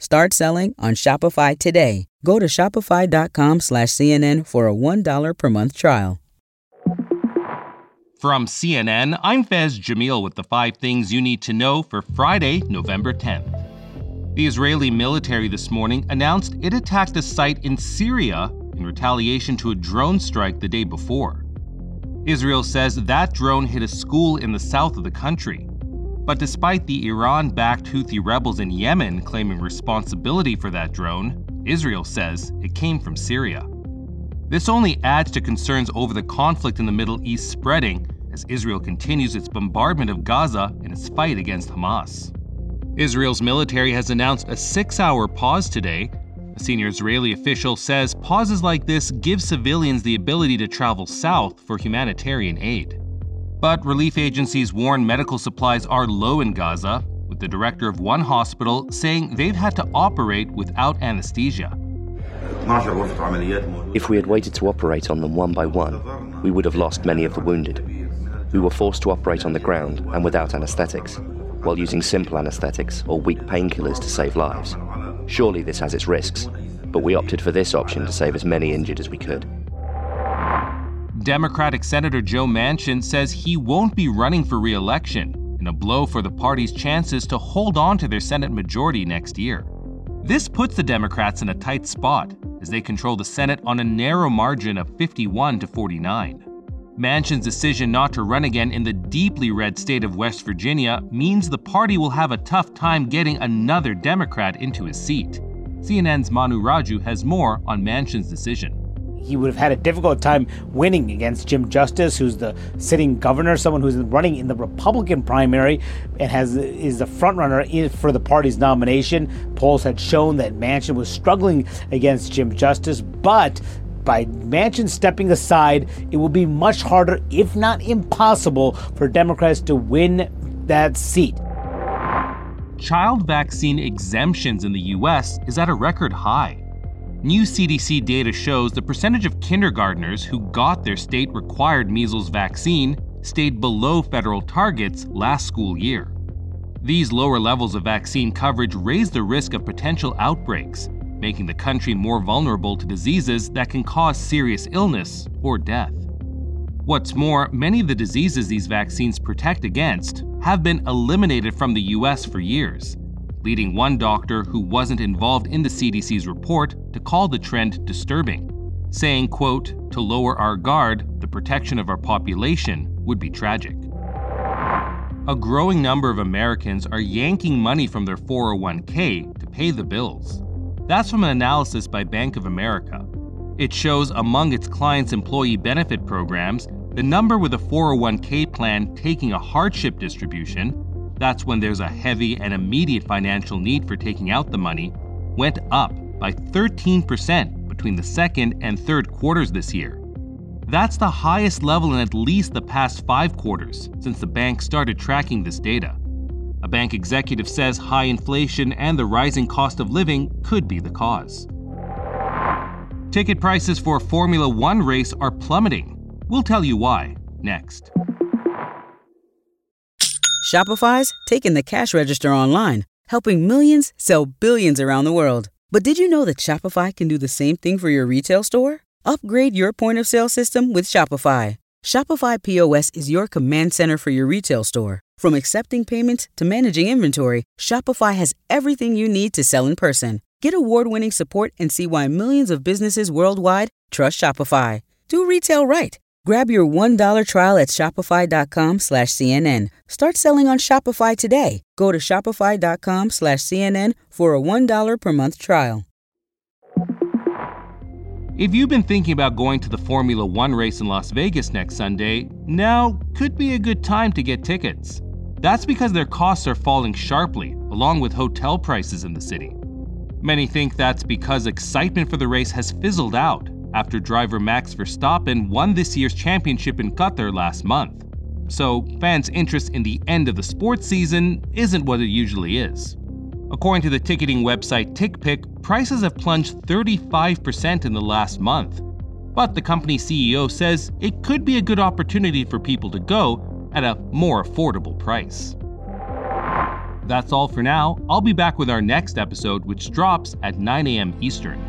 Start selling on Shopify today. Go to shopify.com slash CNN for a $1 per month trial. From CNN, I'm Fez Jamil with the five things you need to know for Friday, November 10th. The Israeli military this morning announced it attacked a site in Syria in retaliation to a drone strike the day before. Israel says that drone hit a school in the south of the country. But despite the Iran backed Houthi rebels in Yemen claiming responsibility for that drone, Israel says it came from Syria. This only adds to concerns over the conflict in the Middle East spreading as Israel continues its bombardment of Gaza in its fight against Hamas. Israel's military has announced a six hour pause today. A senior Israeli official says pauses like this give civilians the ability to travel south for humanitarian aid. But relief agencies warn medical supplies are low in Gaza, with the director of one hospital saying they've had to operate without anesthesia. If we had waited to operate on them one by one, we would have lost many of the wounded. We were forced to operate on the ground and without anesthetics, while using simple anesthetics or weak painkillers to save lives. Surely this has its risks, but we opted for this option to save as many injured as we could. Democratic Senator Joe Manchin says he won't be running for re election, in a blow for the party's chances to hold on to their Senate majority next year. This puts the Democrats in a tight spot as they control the Senate on a narrow margin of 51 to 49. Manchin's decision not to run again in the deeply red state of West Virginia means the party will have a tough time getting another Democrat into his seat. CNN's Manu Raju has more on Manchin's decision he would have had a difficult time winning against Jim Justice, who's the sitting governor, someone who's running in the Republican primary and has is the frontrunner for the party's nomination. Polls had shown that Manchin was struggling against Jim Justice, but by Manchin stepping aside, it will be much harder, if not impossible, for Democrats to win that seat. Child vaccine exemptions in the U.S. is at a record high. New CDC data shows the percentage of kindergartners who got their state required measles vaccine stayed below federal targets last school year. These lower levels of vaccine coverage raise the risk of potential outbreaks, making the country more vulnerable to diseases that can cause serious illness or death. What's more, many of the diseases these vaccines protect against have been eliminated from the US for years, leading one doctor who wasn't involved in the CDC's report to call the trend disturbing, saying, quote, to lower our guard, the protection of our population would be tragic. A growing number of Americans are yanking money from their 401k to pay the bills. That's from an analysis by Bank of America. It shows among its clients' employee benefit programs, the number with a 401k plan taking a hardship distribution that's when there's a heavy and immediate financial need for taking out the money, went up by 13% between the second and third quarters this year. That's the highest level in at least the past five quarters since the bank started tracking this data. A bank executive says high inflation and the rising cost of living could be the cause. Ticket prices for a Formula One race are plummeting. We'll tell you why next. Shopify's taking the cash register online, helping millions sell billions around the world. But did you know that Shopify can do the same thing for your retail store? Upgrade your point of sale system with Shopify. Shopify POS is your command center for your retail store. From accepting payments to managing inventory, Shopify has everything you need to sell in person. Get award-winning support and see why millions of businesses worldwide trust Shopify. Do retail right. Grab your $1 trial at shopify.com slash CNN. Start selling on Shopify today. Go to shopify.com slash CNN for a $1 per month trial. If you've been thinking about going to the Formula One race in Las Vegas next Sunday, now could be a good time to get tickets. That's because their costs are falling sharply, along with hotel prices in the city. Many think that's because excitement for the race has fizzled out after driver Max Verstappen won this year's championship in Qatar last month. So, fans' interest in the end of the sports season isn't what it usually is. According to the ticketing website TickPick, prices have plunged 35% in the last month. But the company CEO says it could be a good opportunity for people to go at a more affordable price. That's all for now. I'll be back with our next episode, which drops at 9 a.m. Eastern.